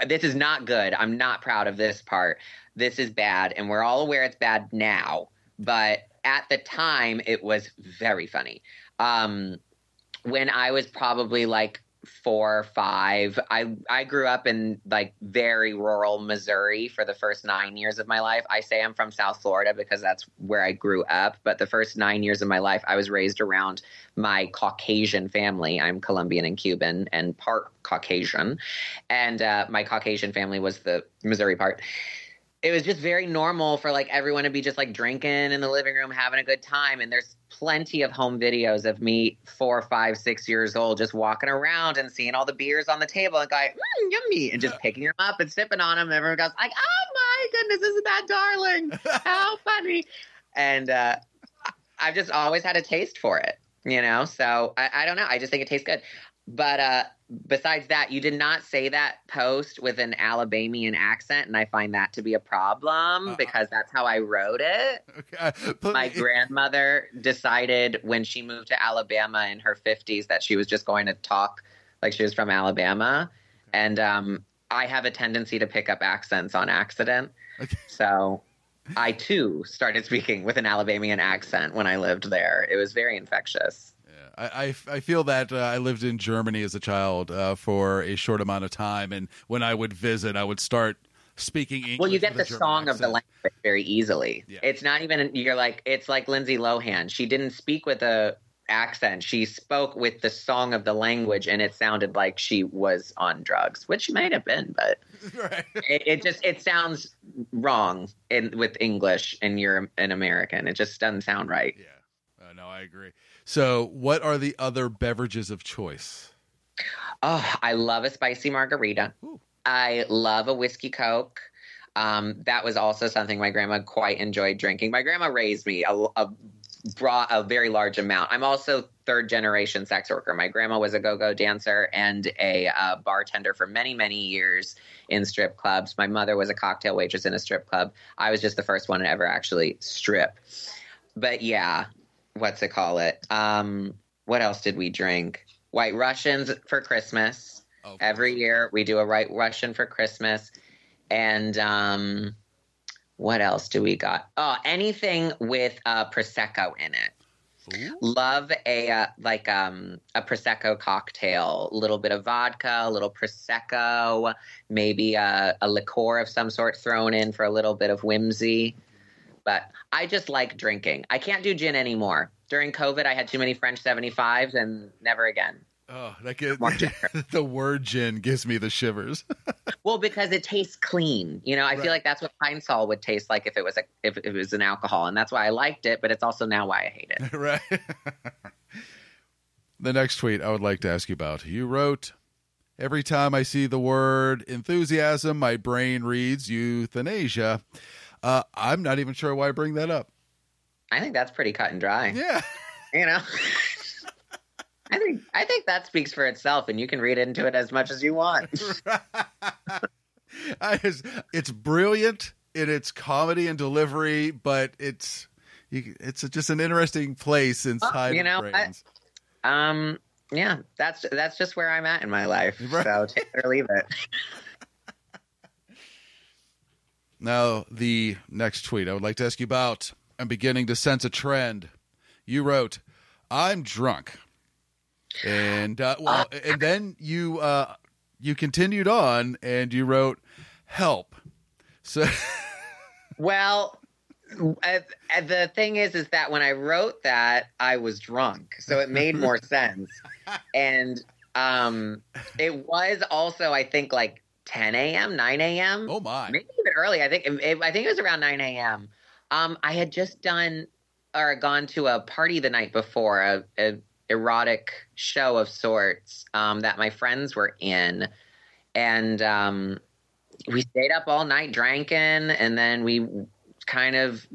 This is not good. I'm not proud of this part. This is bad, and we're all aware it's bad now. But at the time, it was very funny. Um, when I was probably like four or five. I I grew up in like very rural Missouri for the first nine years of my life. I say I'm from South Florida because that's where I grew up. But the first nine years of my life, I was raised around my Caucasian family. I'm Colombian and Cuban and part Caucasian, and uh, my Caucasian family was the Missouri part it was just very normal for like everyone to be just like drinking in the living room having a good time and there's plenty of home videos of me four five six years old just walking around and seeing all the beers on the table and going mm, yummy and just picking them up and sipping on them and everyone goes like oh my goodness isn't that darling? How funny. And uh i've just always had a taste for it you know? So i, I don't know. I just think it tastes good but uh besides that, you did not say that post with an Alabamian accent, and I find that to be a problem because that's how I wrote it. Okay. Put My me- grandmother decided when she moved to Alabama in her 50s that she was just going to talk like she was from Alabama. And um, I have a tendency to pick up accents on accident. So I too started speaking with an Alabamian accent when I lived there. It was very infectious. I, I, I feel that uh, I lived in Germany as a child uh, for a short amount of time, and when I would visit, I would start speaking English. Well, you get the song of the language very easily. It's not even you're like it's like Lindsay Lohan. She didn't speak with a accent. She spoke with the song of the language, and it sounded like she was on drugs, which she might have been, but it, it just it sounds wrong in with English, and you're an American. It just doesn't sound right. Yeah, uh, no, I agree. So, what are the other beverages of choice? Oh, I love a spicy margarita. I love a whiskey coke. Um, that was also something my grandma quite enjoyed drinking. My grandma raised me a, a brought a very large amount. I'm also third generation sex worker. My grandma was a go-go dancer and a uh, bartender for many, many years in strip clubs. My mother was a cocktail waitress in a strip club. I was just the first one to ever actually strip. But yeah, what's it call it? Um, what else did we drink? White Russians for Christmas. Every year we do a White Russian for Christmas. And um, what else do we got? Oh, anything with uh, prosecco in it. Love a uh, like um a prosecco cocktail, a little bit of vodka, a little prosecco, maybe a, a liqueur of some sort thrown in for a little bit of whimsy. But I just like drinking. I can't do gin anymore. During COVID, I had too many French 75s and never again. Oh, that gives, the word gin gives me the shivers. Well, because it tastes clean. You know, I feel like that's what Pine Sol would taste like if it was a if it was an alcohol, and that's why I liked it. But it's also now why I hate it. right. the next tweet I would like to ask you about. You wrote, Every time I see the word enthusiasm, my brain reads euthanasia. Uh, I'm not even sure why I bring that up. I think that's pretty cut and dry. Yeah. You know. I think I think that speaks for itself, and you can read into it as much as you want. Just, it's brilliant in its comedy and delivery, but it's you, it's just an interesting place inside you know, brains. um, yeah, that's that's just where I'm at in my life. So take it or leave it. Now, the next tweet I would like to ask you about. I'm beginning to sense a trend. You wrote, "I'm drunk," and uh, well, and then you uh, you continued on and you wrote, "Help." So, Well, uh, uh, the thing is, is that when I wrote that, I was drunk, so it made more sense. And um, it was also, I think, like 10 a.m., 9 a.m. Oh my! Maybe even early. I think. It, I think it was around 9 a.m. Um, I had just done or gone to a party the night before, a, a erotic show of sorts um, that my friends were in, and um, we stayed up all night drinking, and then we kind of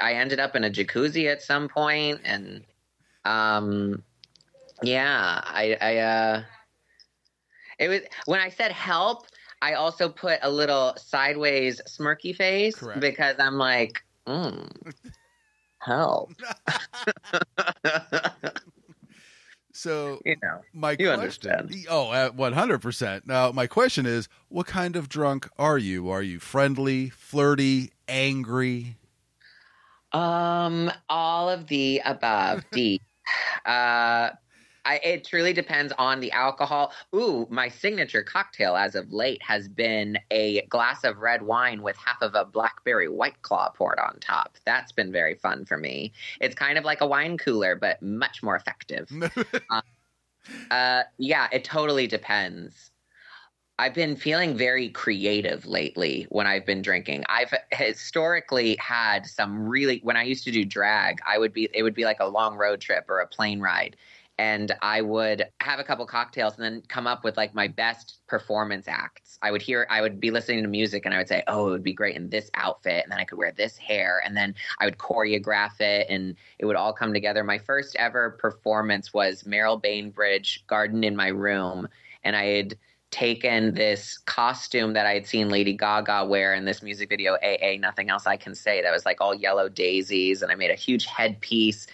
I ended up in a jacuzzi at some point, and um, yeah, I, I uh, it was when I said help. I also put a little sideways smirky face Correct. because I'm like, mm, help. So you know, my you question, understand. oh, at one hundred percent. Now, my question is, what kind of drunk are you? Are you friendly, flirty, angry? Um, all of the above. D. Uh, I, it truly depends on the alcohol. Ooh, my signature cocktail as of late has been a glass of red wine with half of a blackberry white claw poured on top. That's been very fun for me. It's kind of like a wine cooler, but much more effective. uh, uh, yeah, it totally depends. I've been feeling very creative lately when I've been drinking. I've historically had some really when I used to do drag, I would be it would be like a long road trip or a plane ride and I would have a couple cocktails and then come up with like my best performance acts. I would hear I would be listening to music and I would say, "Oh, it would be great in this outfit." And then I could wear this hair and then I would choreograph it and it would all come together. My first ever performance was Merril Bainbridge Garden in My Room and I had taken this costume that I had seen Lady Gaga wear in this music video, AA, Nothing Else I Can Say, that was like all yellow daisies, and I made a huge headpiece.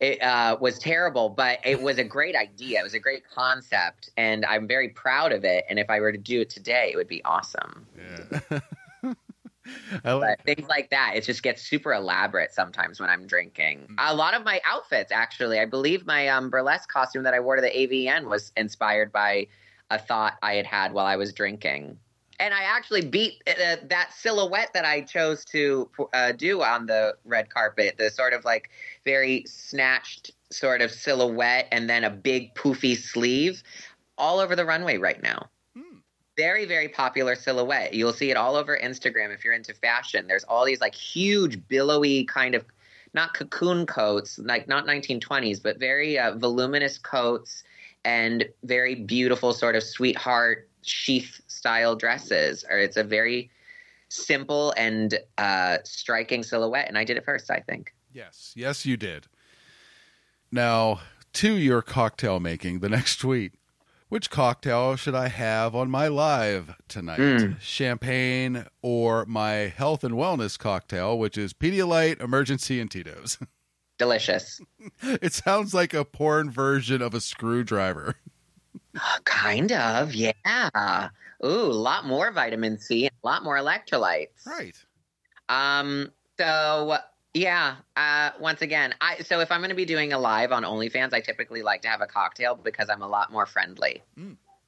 It uh, was terrible, but it was a great idea. It was a great concept, and I'm very proud of it. And if I were to do it today, it would be awesome. Yeah. I like things like that, it just gets super elaborate sometimes when I'm drinking. A lot of my outfits, actually, I believe my um, burlesque costume that I wore to the AVN was inspired by a thought I had had while I was drinking. And I actually beat uh, that silhouette that I chose to uh, do on the red carpet, the sort of like very snatched sort of silhouette and then a big poofy sleeve all over the runway right now. Very, very popular silhouette. You'll see it all over Instagram if you're into fashion. There's all these like huge, billowy kind of not cocoon coats, like not 1920s, but very uh, voluminous coats and very beautiful sort of sweetheart sheath style dresses. Or it's a very simple and uh, striking silhouette, and I did it first, I think. Yes, yes, you did. Now, to your cocktail making, the next tweet. Which cocktail should I have on my live tonight? Mm. Champagne or my health and wellness cocktail, which is Pedialyte, Emergen-C, and Tito's. Delicious. it sounds like a porn version of a screwdriver. Kind of, yeah. Ooh, a lot more vitamin C, a lot more electrolytes. Right. Um. So yeah. Uh. Once again, I so if I'm going to be doing a live on OnlyFans, I typically like to have a cocktail because I'm a lot more friendly.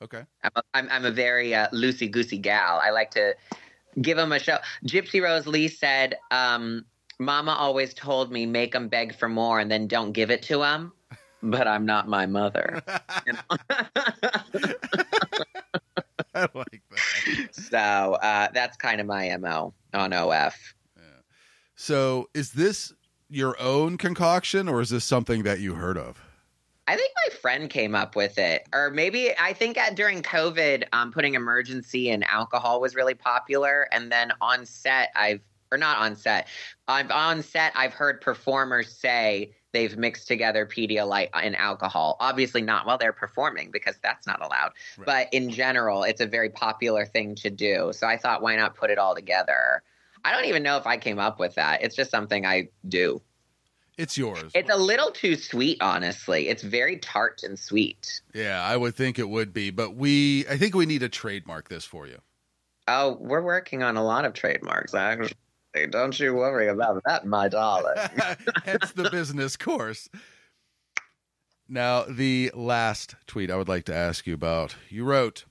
Okay. I'm a, I'm, I'm a very uh, loosey goosey gal. I like to give them a show. Gypsy Rose Lee said, um, "Mama always told me make them beg for more and then don't give it to them." But I'm not my mother. You know? I like that. so uh, that's kind of my mo on OF. So, is this your own concoction or is this something that you heard of? I think my friend came up with it, or maybe I think at, during COVID, um, putting Emergen-C and alcohol was really popular. And then on set, I've or not on set, I've on set, I've heard performers say they've mixed together Pedialyte and alcohol. Obviously, not while they're performing because that's not allowed. But in general, it's a very popular thing to do. So I thought, why not put it all together? I don't even know if I came up with that. It's just something I do. It's yours. It's a little too sweet, honestly. It's very tart and sweet. Yeah, I would think it would be, but we I think we need to trademark this for you. Oh, we're working on a lot of trademarks. Actually. Hey, don't you worry about that, my darling. Hence the business course. Now, the last tweet I would like to ask you about. You wrote,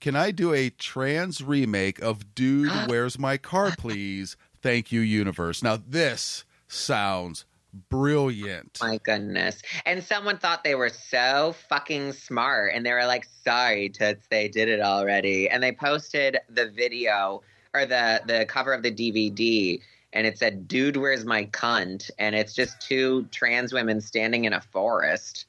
Can I do a trans remake of Dude, Where's My Car, Please? Thank you, Universe. Now, this sounds brilliant. My goodness. And someone thought they were so fucking smart and they were like, sorry, Toots, they did it already. And they posted the video or the, the cover of the DVD and it said, Dude, where's my cunt? And it's just two trans women standing in a forest.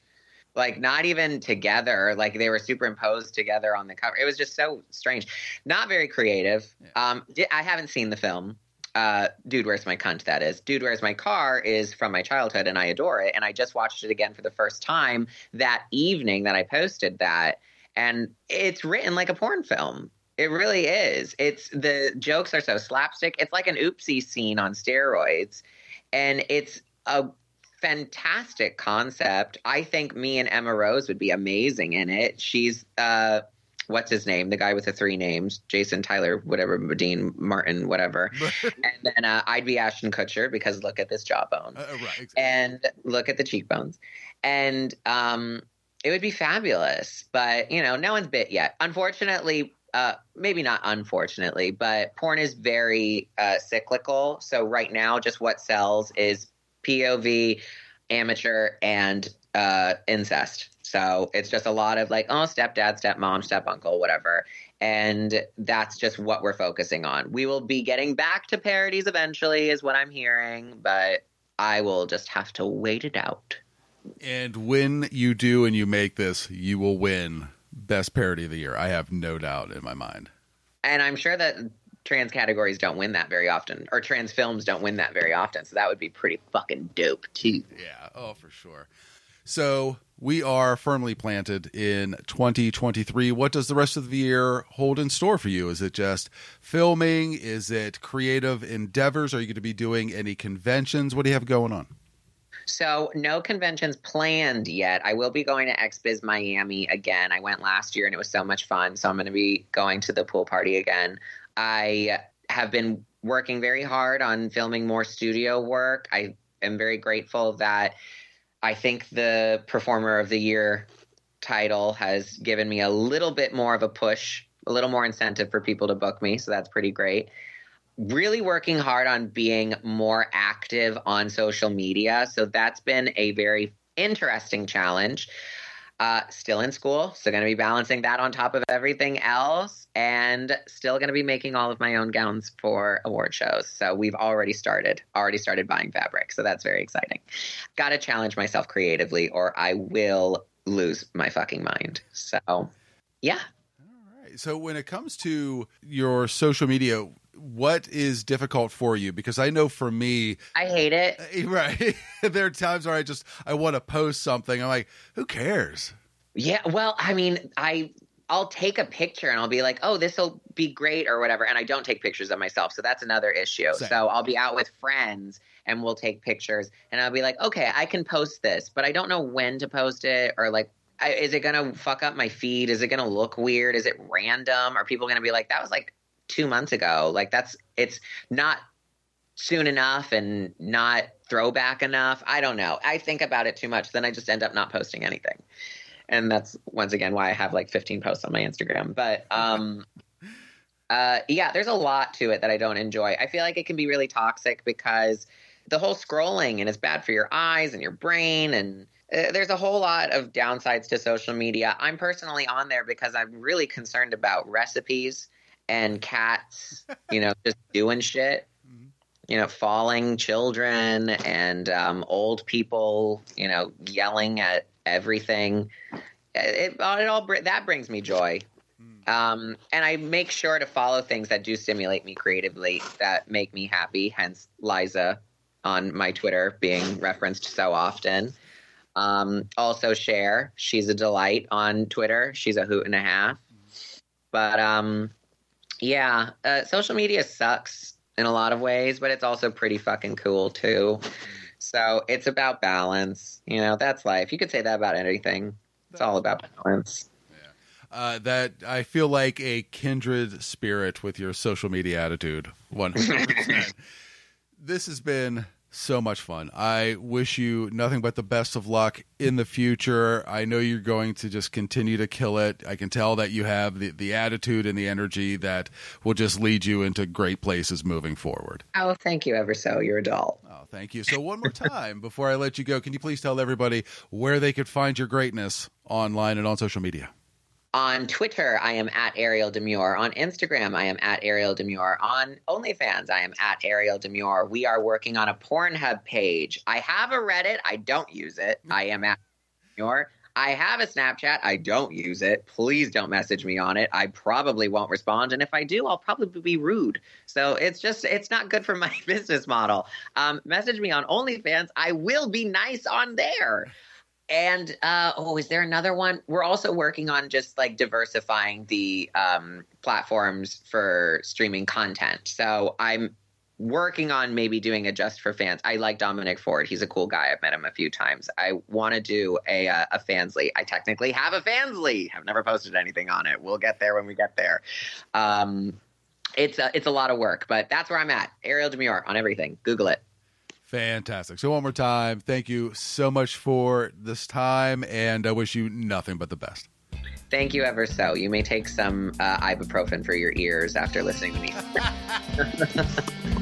Like not even together, like they were superimposed together on the cover. It was just so strange, not very creative. Um, I haven't seen the film, uh, Dude, Where's My Cunt? That is. Dude, Where's My Car is from my childhood and I adore it. And I just watched it again for the first time that evening that I posted that. And it's written like a porn film. It really is. It's the jokes are so slapstick. It's like an oopsie scene on steroids. And it's a fantastic concept. I think me and Emma Rose would be amazing in it. She's uh what's his name? The guy with the three names, Jason Tyler, whatever, Dean Martin, whatever. and then uh, I'd be Ashton Kutcher because look at this jawbone, Uh, right, exactly. and look at the cheekbones, and um, it would be fabulous. But you know, no one's bit yet. Unfortunately, uh, maybe not unfortunately, but porn is very uh, cyclical. So right now, just what sells is POV, amateur, and uh, incest. So it's just a lot of like, oh, stepdad, stepmom, step-uncle, whatever. And that's just what we're focusing on. We will be getting back to parodies eventually, is what I'm hearing, but I will just have to wait it out. And when you do and you make this, you will win Best Parody of the Year. I have no doubt in my mind. And I'm sure that trans categories don't win that very often, or trans films don't win that very often. So that would be pretty fucking dope, too. Yeah, oh, for sure. So we are firmly planted in 2023. What does the rest of the year hold in store for you? Is it just filming? Is it creative endeavors? Are you going to be doing any conventions? What do you have going on? So no conventions planned yet. I will be going to XBiz Miami again. I went last year and it was so much fun. So I'm going to be going to the pool party again. I have been working very hard on filming more studio work. I am very grateful that I think the Performer of the Year title has given me a little bit more of a push, a little more incentive for people to book me. So that's pretty great really working hard on being more active on social media. So that's been a very interesting challenge. Uh, still in school, so going to be balancing that on top of everything else, and still going to be making all of my own gowns for award shows. So we've already started, already started buying fabric. So that's very exciting. Got to challenge myself creatively, or I will lose my fucking mind. So, yeah. All right. So when it comes to your social media, what is difficult for you? Because I know for me, I hate it. Eh, right. there are times where I just I want to post something. I'm like, who cares? Yeah, well, I mean, I I'll take a picture and I'll be like, "Oh, this will be great" or whatever, and I don't take pictures of myself. So that's another issue. Same. So I'll be out with friends and we'll take pictures and I'll be like, "Okay, I can post this, but I don't know when to post it or like I, is it going to fuck up my feed? Is it going to look weird? Is it random? Are people going to be like, "That was like 2 months ago." Like that's it's not soon enough and not throwback enough. I don't know. I think about it too much. Then I just end up not posting anything. And that's once again why I have like 15 posts on my Instagram. But um uh yeah, there's a lot to it that I don't enjoy. I feel like it can be really toxic because the whole scrolling and it's bad for your eyes and your brain and uh, there's a whole lot of downsides to social media. I'm personally on there because I'm really concerned about recipes and cats, you know, just doing shit you know, falling children and um, old people, you know, yelling at everything. It, it all that brings me joy. Um, and I make sure to follow things that do stimulate me creatively, that make me happy. Hence, Liza on my Twitter being referenced so often. Um, also, Cher, she's a delight on Twitter. She's a hoot and a half. But um, yeah, uh, social media sucks in a lot of ways, but it's also pretty fucking cool too. So it's about balance. You know, that's life. You could say that about anything. It's all about balance. Uh, that I feel like a kindred spirit with your social media attitude. One hundred percent. This has been so much fun. I wish you nothing but the best of luck in the future. I know you're going to just continue to kill it. I can tell that you have the, the attitude and the energy that will just lead you into great places moving forward. Oh, thank you ever so. You're a doll. Oh, thank you. So, one more time before I let you go, can you please tell everybody where they could find your greatness online and on social media? On Twitter, I am at Ariel Demure. On Instagram, I am at Ariel Demure. On OnlyFans, I am at Ariel Demure. We are working on a Pornhub page. I have a Reddit. I don't use it. I am at Demure. I have a Snapchat. I don't use it. Please don't message me on it. I probably won't respond. And if I do, I'll probably be rude. So it's just, it's not good for my business model. Um, message me on OnlyFans. I will be nice on there. And uh, oh, is there another one? We're also working on just like diversifying the um, platforms for streaming content. So I'm working on maybe doing a just for fans. I like Dominic Ford. He's a cool guy. I've met him a few times. I want to do a uh, a fansly. I technically have a fansly. I've never posted anything on it. We'll get there when we get there. Um, it's a, it's a lot of work, but that's where I'm at. Ariel Demure on everything. Google it. Fantastic. So, one more time, thank you so much for this time, and I wish you nothing but the best. Thank you ever so. You may take some uh, ibuprofen for your ears after listening to me.